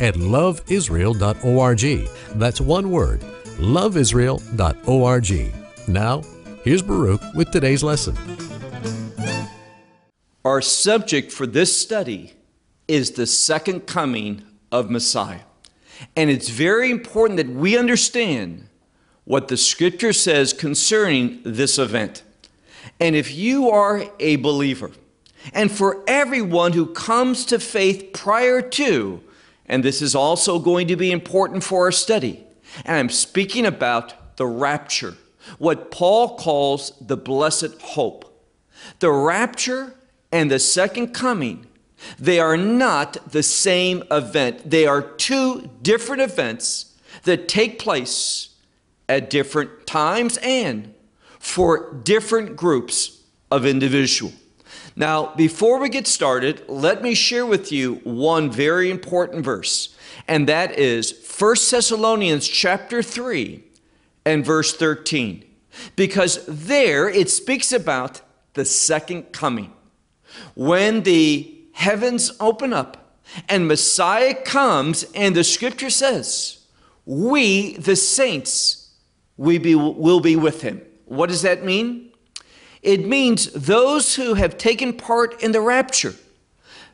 at loveisrael.org. That's one word, loveisrael.org. Now, here's Baruch with today's lesson. Our subject for this study is the second coming of Messiah. And it's very important that we understand what the scripture says concerning this event. And if you are a believer, and for everyone who comes to faith prior to, and this is also going to be important for our study, and I'm speaking about the rapture, what Paul calls the blessed hope. The rapture and the second coming, they are not the same event. They are two different events that take place at different times and for different groups of individual. Now, before we get started, let me share with you one very important verse, and that is 1 Thessalonians chapter 3 and verse 13. Because there it speaks about the second coming. When the heavens open up and Messiah comes, and the scripture says, We, the saints, we be, will be with him. What does that mean? It means those who have taken part in the rapture,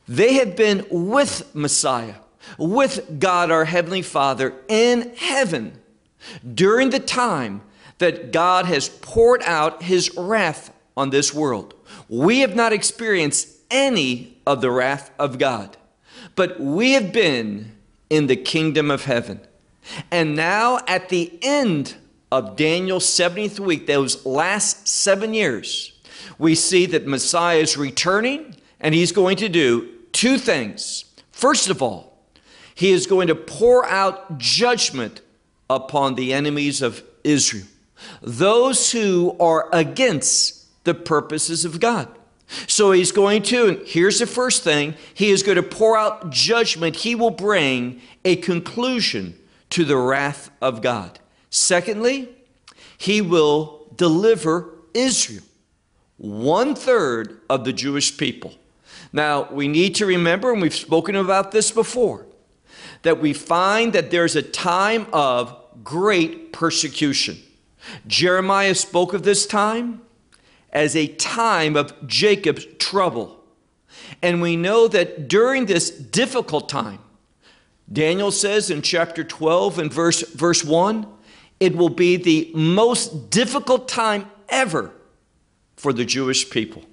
they have been with Messiah, with God our Heavenly Father in heaven during the time that God has poured out his wrath on this world. We have not experienced any of the wrath of God, but we have been in the kingdom of heaven. And now, at the end of Daniel's 70th week, those last seven years, we see that Messiah is returning and he's going to do two things. First of all, he is going to pour out judgment upon the enemies of Israel, those who are against the purposes of God. So he's going to, and here's the first thing, he is going to pour out judgment. He will bring a conclusion to the wrath of God. Secondly, he will deliver Israel, one third of the Jewish people. Now, we need to remember, and we've spoken about this before, that we find that there's a time of great persecution. Jeremiah spoke of this time as a time of Jacob's trouble. And we know that during this difficult time, Daniel says in chapter 12 and verse, verse 1, it will be the most difficult time ever for the Jewish people.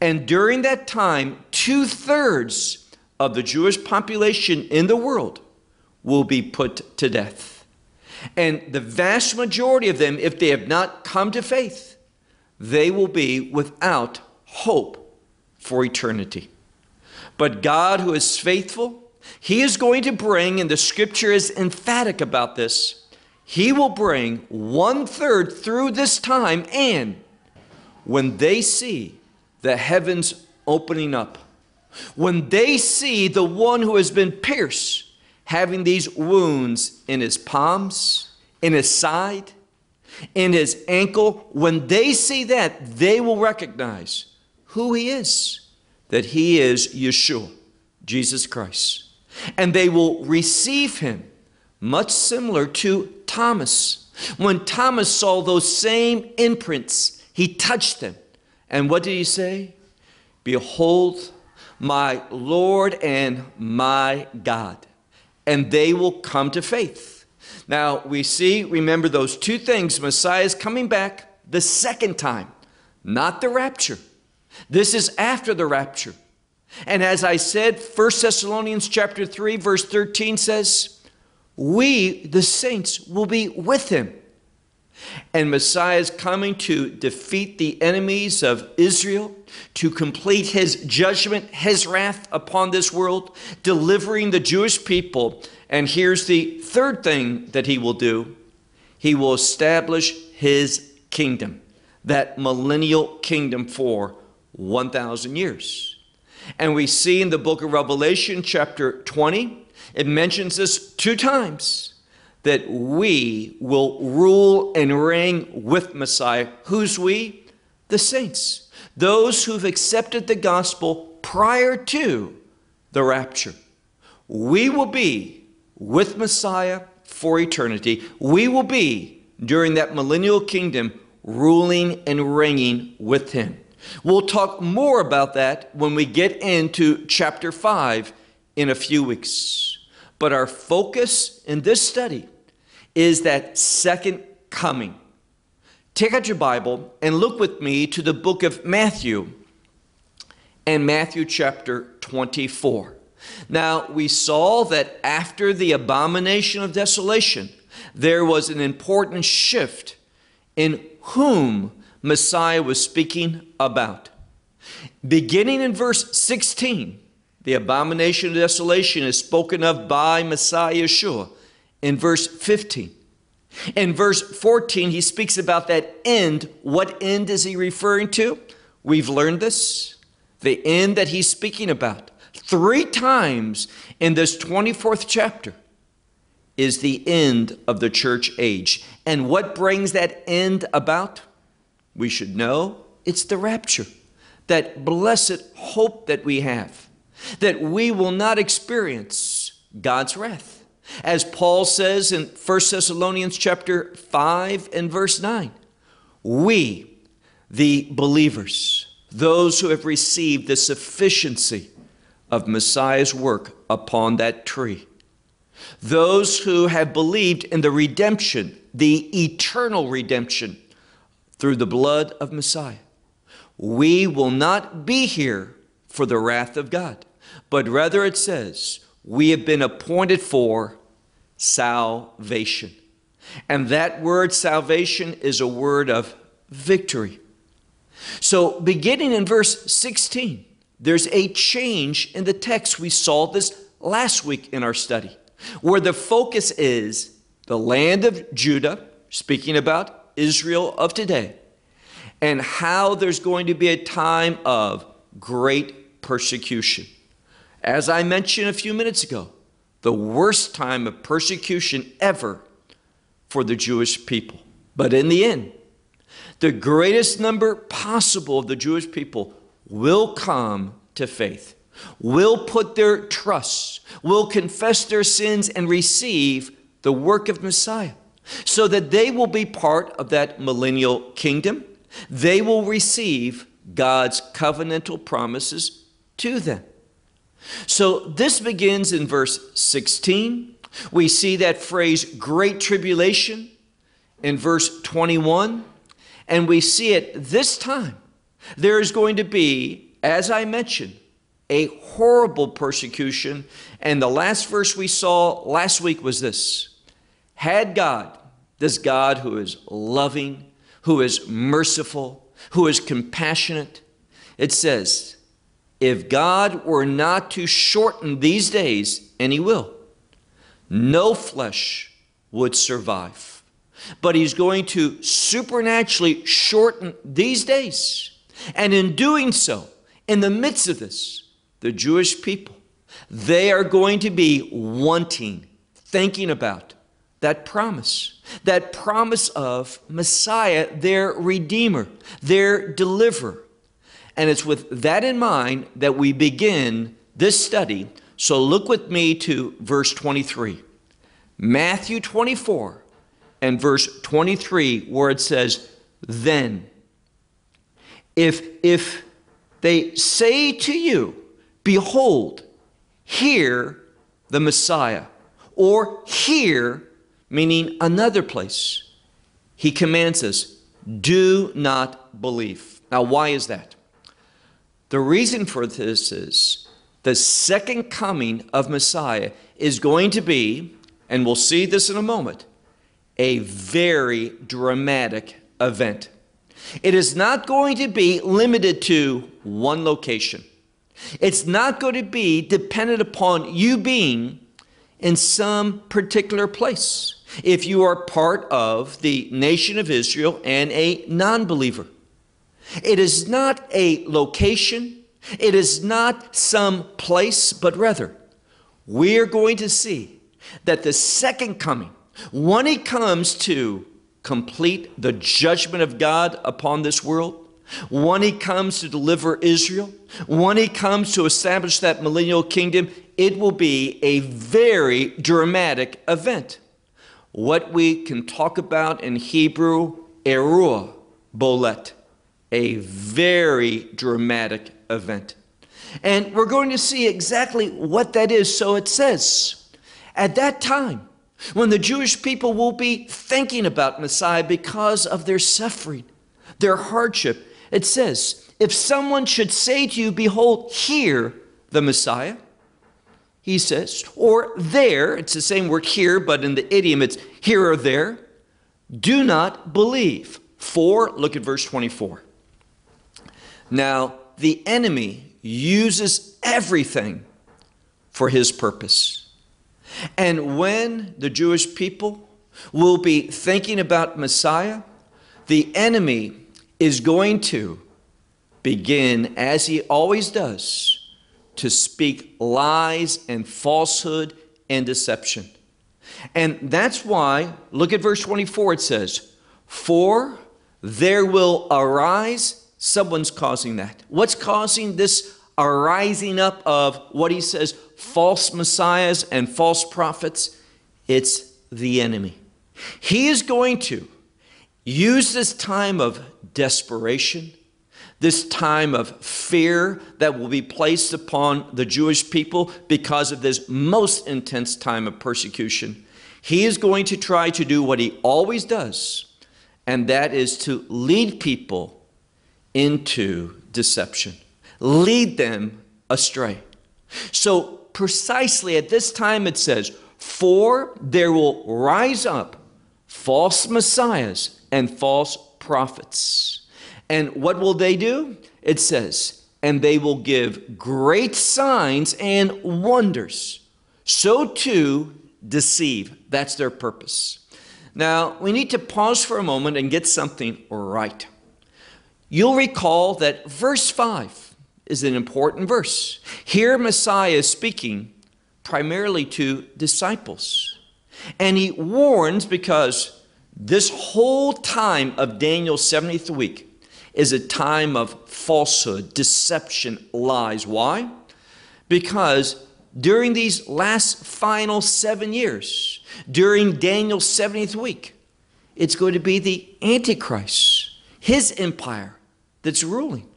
And during that time, two thirds of the Jewish population in the world will be put to death. And the vast majority of them, if they have not come to faith, they will be without hope for eternity. But God, who is faithful, He is going to bring, and the scripture is emphatic about this, he will bring one third through this time, and when they see the heavens opening up, when they see the one who has been pierced having these wounds in his palms, in his side, in his ankle, when they see that, they will recognize who he is, that he is Yeshua, Jesus Christ. And they will receive him much similar to Thomas. When Thomas saw those same imprints, he touched them. And what did he say? Behold, my Lord and my God. And they will come to faith. Now, we see, remember those two things Messiah is coming back the second time, not the rapture. This is after the rapture. And as I said, 1 Thessalonians chapter 3 verse 13 says, we, the saints, will be with him. And Messiah is coming to defeat the enemies of Israel. to complete his judgment, his wrath upon this world, delivering the Jewish people. And here's the third thing that he will do he will establish his kingdom, that millennial kingdom for 1,000 years. And we see in the book of Revelation, chapter 20, it mentions this two times that we will rule and reign with Messiah. Who's we? The saints, those who've accepted the gospel prior to the rapture. We will be with Messiah for eternity. We will be, during that millennial kingdom, ruling and reigning with him. We'll talk more about that when we get into chapter 5 in a few weeks. But our focus in this study is that second coming. Take out your Bible and look with me to the book of Matthew and Matthew chapter 24. Now, we saw that after the abomination of desolation, there was an important shift in whom Messiah was speaking about. Beginning in verse 16, the abomination of desolation is spoken of by Messiah Yeshua in verse 15. In verse 14, he speaks about that end. What end is he referring to? We've learned this. The end that he's speaking about three times in this 24th chapter is the end of the church age. And what brings that end about? we should know it's the rapture, that blessed hope that we have, that we will not experience God's wrath. As Paul says in 1 Thessalonians chapter 5 and verse 9, we, the believers, those who have received the sufficiency of Messiah's work upon that tree, those who have believed in the redemption, the eternal redemption through the blood of Messiah. We will not be here for the wrath of God, but rather it says, we have been appointed for salvation. And that word salvation is a word of victory. So, beginning in verse 16, there's a change in the text. We saw this last week in our study, where the focus is the land of Judah, speaking about Israel of today, and how there's going to be a time of great persecution. As I mentioned a few minutes ago, the worst time of persecution ever for the Jewish people. But in the end, the greatest number possible of the Jewish people will come to faith, will put their trust, will confess their sins and receive the work of Messiah so that they will be part of that millennial kingdom. They will receive God's covenantal promises to them. So this begins in verse 16. We see that phrase, great tribulation, in verse 21. And we see it this time. There is going to be, as I mentioned, a horrible persecution. And the last verse we saw last week was this had God, this God who is loving, who is merciful, who is compassionate, it says, if God were not to shorten these days, and He will, no flesh would survive. But He's going to supernaturally shorten these days. And in doing so, in the midst of this, the Jewish people, they are going to be wanting, thinking about, that promise, that promise of Messiah, their Redeemer, their Deliverer. And it's with that in mind that we begin this study. So look with me to verse 23. Matthew 24 and verse 23, where it says, Then, if, if they say to you, Behold, hear the Messiah, or hear meaning another place. He commands us, do not believe. Now, why is that? The reason for this is the second coming of Messiah is going to be, and we'll see this in a moment, a very dramatic event. It is not going to be limited to one location. It's not going to be dependent upon you being in some particular place if you are part of the nation of Israel and a non believer. It is not a location, it is not some place, but rather, we are going to see that the second coming, when he comes to complete the judgment of God upon this world, when he comes to deliver Israel, when he comes to establish that millennial kingdom, it will be a very dramatic event. What we can talk about in Hebrew, Erua Bolet, a very dramatic event. And we're going to see exactly what that is. So it says, at that time, when the Jewish people will be thinking about Messiah because of their suffering, their hardship, it says, if someone should say to you, Behold, here the Messiah, he says, or there, it's the same word here, but in the idiom it's here or there, do not believe. For, look at verse 24. Now, the enemy uses everything for his purpose. And when the Jewish people will be thinking about Messiah, the enemy is going to begin, as he always does, to speak lies and falsehood and deception. And that's why, look at verse 24, it says, For there will arise, someone's causing that. What's causing this arising up of what he says, false messiahs and false prophets? It's the enemy. He is going to use this time of desperation, this time of fear that will be placed upon the Jewish people because of this most intense time of persecution. He is going to try to do what he always does, and that is to lead people into deception, lead them astray. So, precisely at this time, it says, For there will rise up false messiahs and false prophets. And what will they do? It says, and they will give great signs and wonders. So to deceive. That's their purpose. Now, we need to pause for a moment and get something right. You'll recall that verse 5 is an important verse. Here, Messiah is speaking primarily to disciples. And he warns because this whole time of Daniel's 70th week is a time of falsehood, deception, lies. Why? Because during these last final seven years, during Daniel's 70th week, it's going to be the Antichrist, his empire, that's ruling.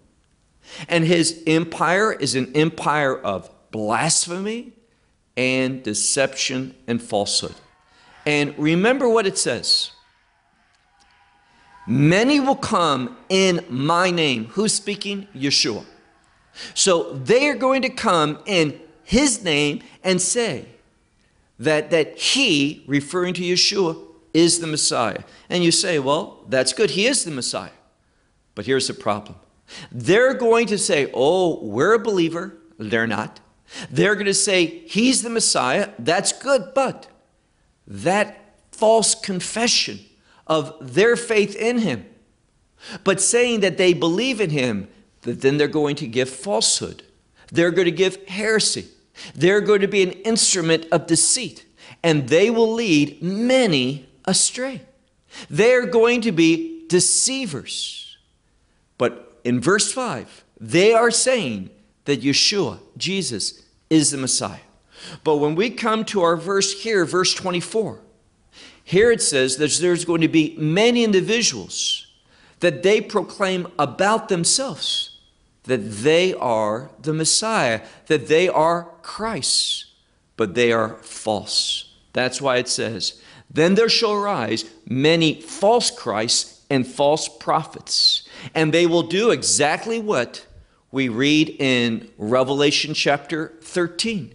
And his empire is an empire of blasphemy and deception and falsehood. And remember what it says Many will come in my name. Who's speaking? Yeshua. So they are going to come in his name and say that, that he, referring to Yeshua, is the Messiah. And you say, well, that's good. He is the Messiah. But here's the problem. They're going to say, oh, we're a believer. They're not. They're going to say, he's the Messiah. That's good. But that false confession of their faith in him, but saying that they believe in him, that then they're going to give falsehood. They're going to give heresy. They're going to be an instrument of deceit, and they will lead many astray. They're going to be deceivers. But in verse 5, they are saying that Yeshua, Jesus, is the Messiah. But when we come to our verse here, verse 24, here it says that there's going to be many individuals that they proclaim about themselves that they are the Messiah, that they are Christ, but they are false. That's why it says, Then there shall arise many false Christs and false prophets, and they will do exactly what we read in Revelation chapter 13.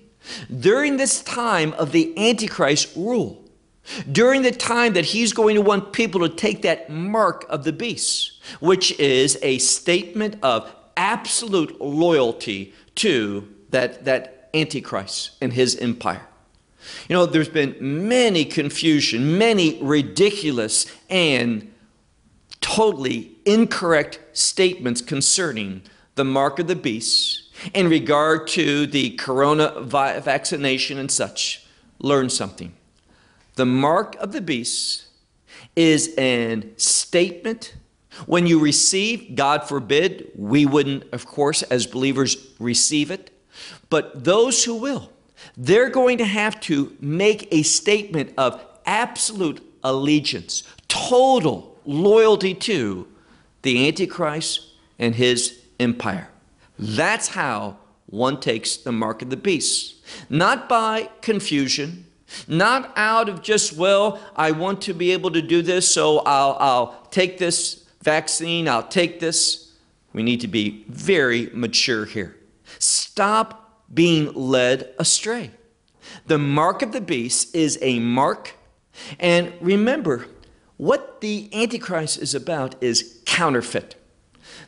During this time of the Antichrist rule, during the time that he's going to want people to take that mark of the beast, which is a statement of absolute loyalty to that, that Antichrist and his empire. You know, there's been many confusion, many ridiculous and totally incorrect statements concerning the mark of the beast in regard to the corona vaccination and such. Learn something. The mark of the beast is an statement. When you receive, God forbid, we wouldn't, of course, as believers, receive it. But those who will, they're going to have to make a statement of absolute allegiance, total loyalty to the Antichrist and his empire. That's how one takes the mark of the beast. Not by confusion, not out of just, well, I want to be able to do this, so I'll, I'll take this vaccine, I'll take this. We need to be very mature here. Stop being led astray. The mark of the beast is a mark. And remember, what the Antichrist is about is counterfeit.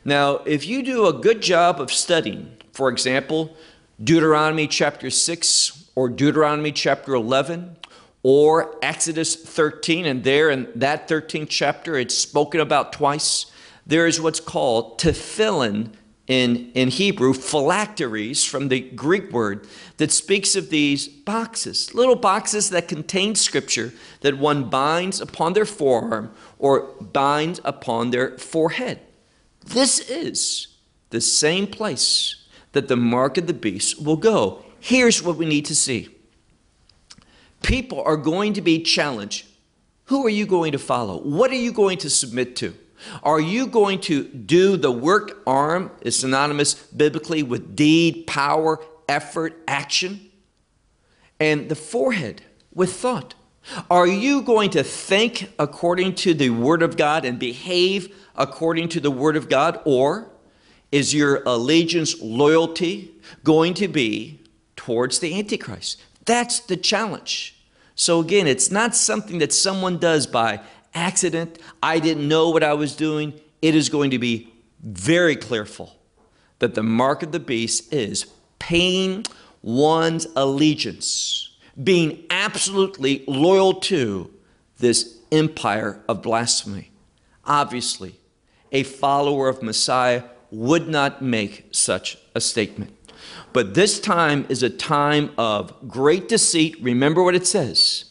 Now, if you do a good job of studying, for example, Deuteronomy chapter 6 or Deuteronomy chapter 11 or Exodus 13, and there in that 13th chapter, it's spoken about twice. There is what's called tefillin in, in Hebrew, phylacteries from the Greek word that speaks of these boxes, little boxes that contain scripture that one binds upon their forearm or binds upon their forehead. This is the same place that the mark of the beast will go. Here's what we need to see people are going to be challenged. Who are you going to follow? What are you going to submit to? Are you going to do the work arm is synonymous biblically with deed, power, effort, action? And the forehead with thought. Are you going to think according to the Word of God and behave according to the Word of God? Or is your allegiance, loyalty going to be towards the Antichrist? That's the challenge. So, again, it's not something that someone does by accident. I didn't know what I was doing. It is going to be very clearful that the mark of the beast is paying one's allegiance, being absolutely loyal to this empire of blasphemy. Obviously, a follower of Messiah would not make such a statement. But this time is a time of great deceit. Remember what it says.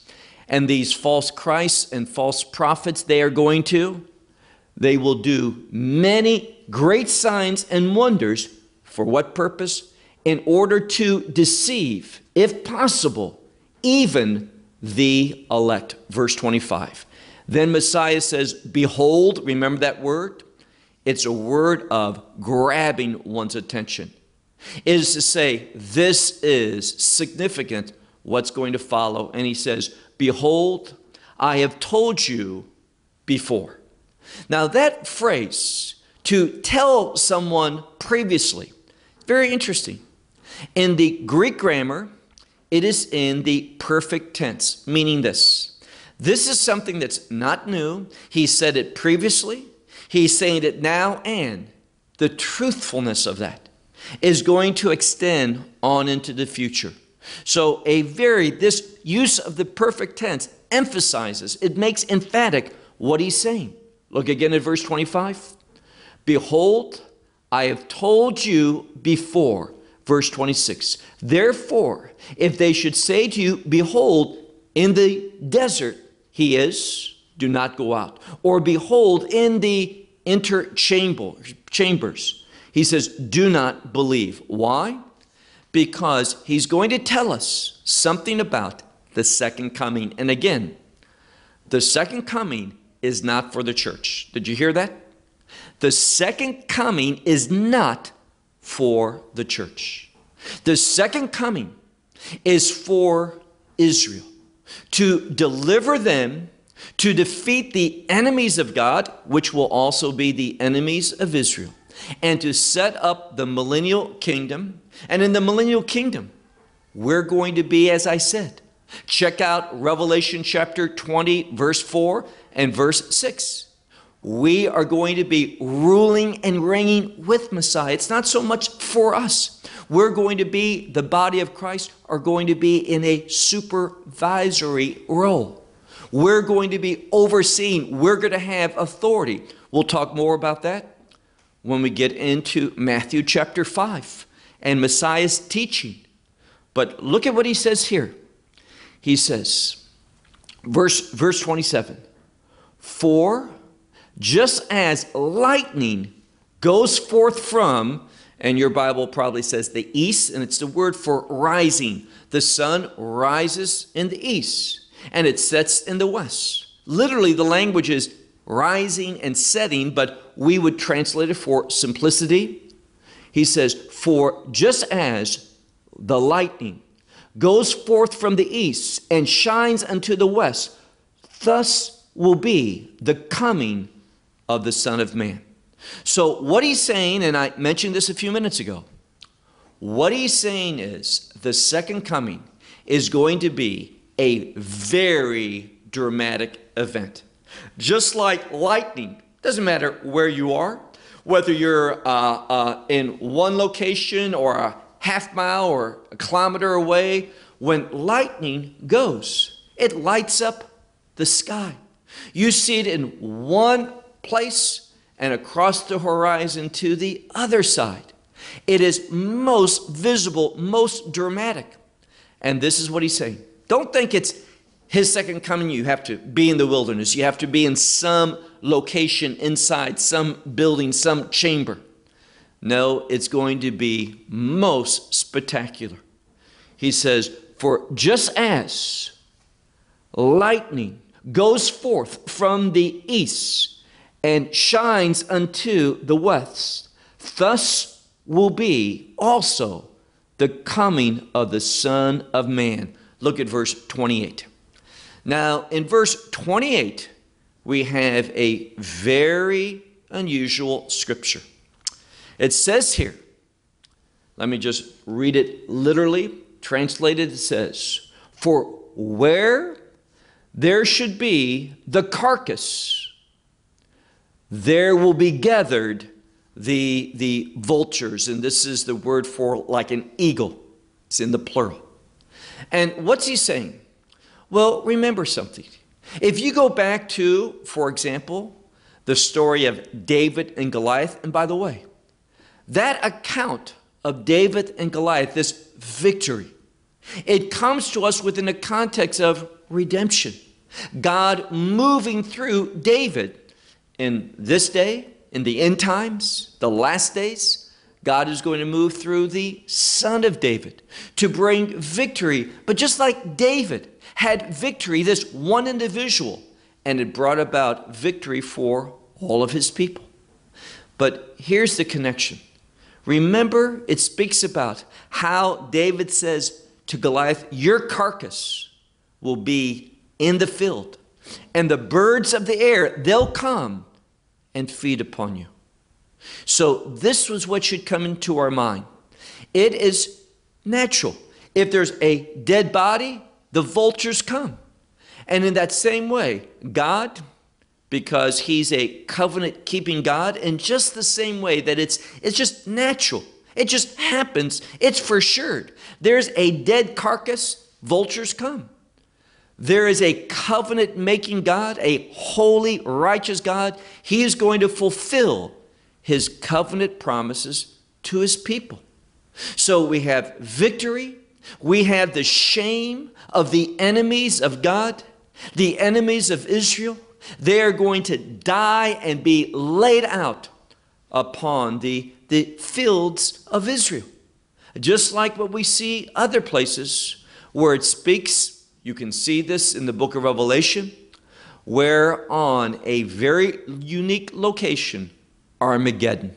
And these false Christs and false prophets, they are going to, they will do many great signs and wonders. For what purpose? In order to deceive, if possible, even the elect. Verse 25. Then Messiah says, Behold, remember that word? It's a word of grabbing one's attention. It is to say, this is significant, what's going to follow. And he says, Behold, I have told you before. Now, that phrase, to tell someone previously, very interesting. In the Greek grammar, it is in the perfect tense, meaning this. This is something that's not new. He said it previously, He's saying it now, and the truthfulness of that is going to extend on into the future. So, a very, this use of the perfect tense emphasizes, it makes emphatic what he's saying. Look again at verse 25. Behold, I have told you before. Verse 26. Therefore, if they should say to you, Behold, in the desert he is, do not go out. Or behold, in the interchamber chambers, he says, do not believe. Why? Because he's going to tell us something about the second coming. And again, the second coming is not for the church. Did you hear that? The second coming is not for the church. The second coming is for Israel to deliver them to defeat the enemies of God, which will also be the enemies of Israel, and to set up the millennial kingdom. And in the millennial kingdom, we're going to be, as I said, Check out Revelation chapter 20, verse 4 and verse 6. We are going to be ruling and reigning with Messiah. It's not so much for us. We're going to be, the body of Christ, are going to be in a supervisory role. We're going to be overseeing, we're going to have authority. We'll talk more about that when we get into Matthew chapter 5 and Messiah's teaching. But look at what he says here. He says, verse, verse 27 For just as lightning goes forth from, and your Bible probably says the east, and it's the word for rising. The sun rises in the east and it sets in the west. Literally, the language is rising and setting, but we would translate it for simplicity. He says, For just as the lightning goes forth from the east and shines unto the west, thus will be the coming of the Son of Man. So, what he's saying, and I mentioned this a few minutes ago, what he's saying is the second coming is going to be a very dramatic event. Just like lightning, doesn't matter where you are, whether you're uh, uh, in one location or a half mile or a kilometer away, when lightning goes, it lights up the sky. You see it in one place and across the horizon to the other side. It is most visible, most dramatic. And this is what he's saying. Don't think it's his second coming. You have to be in the wilderness. You have to be in some location inside, some building, some chamber. No, it's going to be most spectacular. He says, For just as lightning goes forth from the east and shines unto the west, thus will be also the coming of the Son of Man. Look at verse 28. Now, in verse 28, we have a very unusual scripture. It says here, let me just read it literally. Translated, it says, For where there should be the carcass, there will be gathered the, the vultures. And this is the word for like an eagle, it's in the plural. And what's he saying? Well, remember something. If you go back to, for example, the story of David and Goliath, and by the way, that account of David and Goliath, this victory, it comes to us within the context of redemption. God moving through David in this day, in the end times, the last days, God is going to move through the son of David to bring victory. But just like David had victory, this one individual, and it brought about victory for all of his people. But here's the connection. Remember, it speaks about how David says to Goliath, Your carcass will be in the field, and the birds of the air, they'll come and feed upon you. So, this was what should come into our mind. It is natural. If there's a dead body, the vultures come. And in that same way, God, because He's a covenant keeping God, in just the same way that it's, it's just natural, it just happens, it's for sure. There's a dead carcass, vultures come. There is a covenant making God, a holy, righteous God. He is going to fulfill his covenant promises to his people. So we have victory, we have the shame of the enemies of God, the enemies of Israel. They are going to die and be laid out upon the, the fields of Israel. Just like what we see other places where it speaks, you can see this in the book of Revelation, where on a very unique location, Armageddon.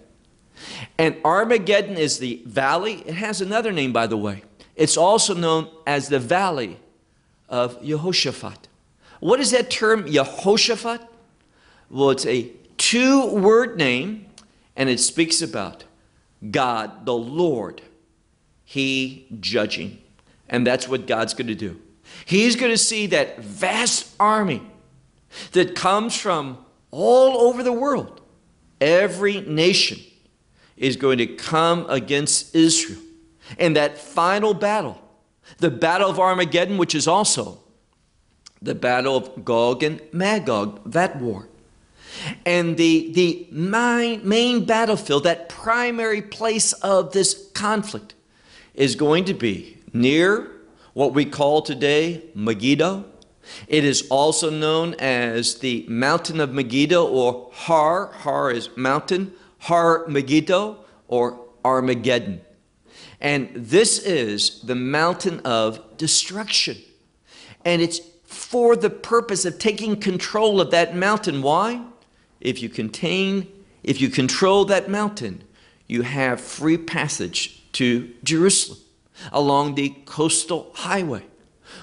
And Armageddon is the valley. It has another name, by the way. It's also known as the valley of Yehoshaphat. What is that term, Yehoshaphat? Well, it's a two word name, and it speaks about God, the Lord, He judging. And that's what God's going to do. He's going to see that vast army that comes from all over the world. Every nation is going to come against Israel. And that final battle, the battle of Armageddon, which is also the battle of Gog and Magog, that war. And the, the main, main battlefield, that primary place of this conflict, is going to be near what we call today Megiddo. It is also known as the mountain of Megiddo or Har. Har is mountain. Har Megiddo or Armageddon. And this is the mountain of destruction. And it's for the purpose of taking control of that mountain. Why? If you contain, if you control that mountain, you have free passage to Jerusalem along the coastal highway.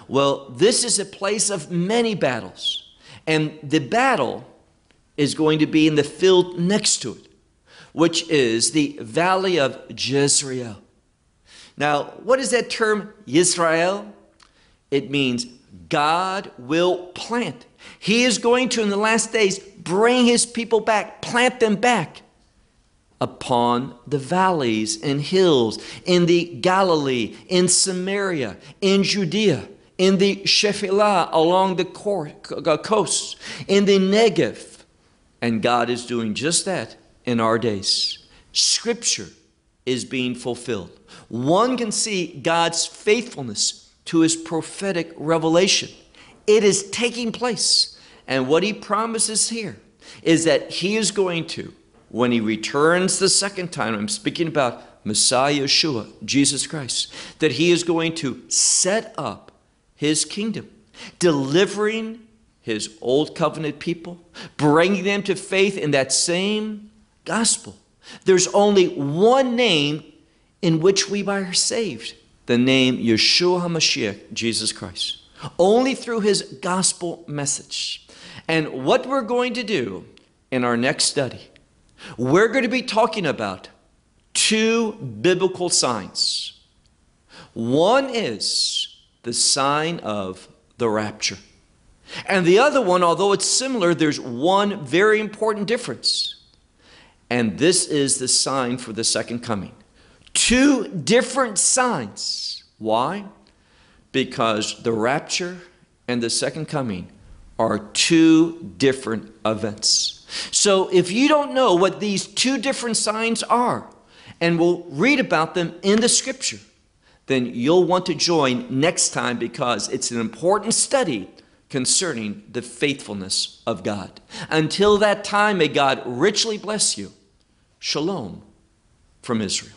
Well, this is a place of many battles, and the battle is going to be in the field next to it, which is the valley of Jezreel. Now, what is that term, Jezreel? It means God will plant. He is going to, in the last days, bring his people back, plant them back upon the valleys and hills, in the Galilee, in Samaria, in Judea, in the Shephelah along the uh, coast, in the Negev. And God is doing just that in our days. Scripture is being fulfilled. One can see God's faithfulness to his prophetic revelation. It is taking place. And what he promises here is that he is going to, when he returns the second time, I'm speaking about Messiah Yeshua, Jesus Christ, that he is going to set up his kingdom, delivering his old covenant people, bringing them to faith in that same gospel. There's only one name in which we are saved the name Yeshua HaMashiach, Jesus Christ. Only through his gospel message. And what we're going to do in our next study, we're going to be talking about two biblical signs. One is the sign of the rapture. And the other one, although it's similar, there's one very important difference. And this is the sign for the second coming. Two different signs. Why? Because the rapture and the second coming are two different events. So if you don't know what these two different signs are, and we'll read about them in the scripture, then you'll want to join next time because it's an important study concerning the faithfulness of God. Until that time, may God richly bless you. Shalom from Israel.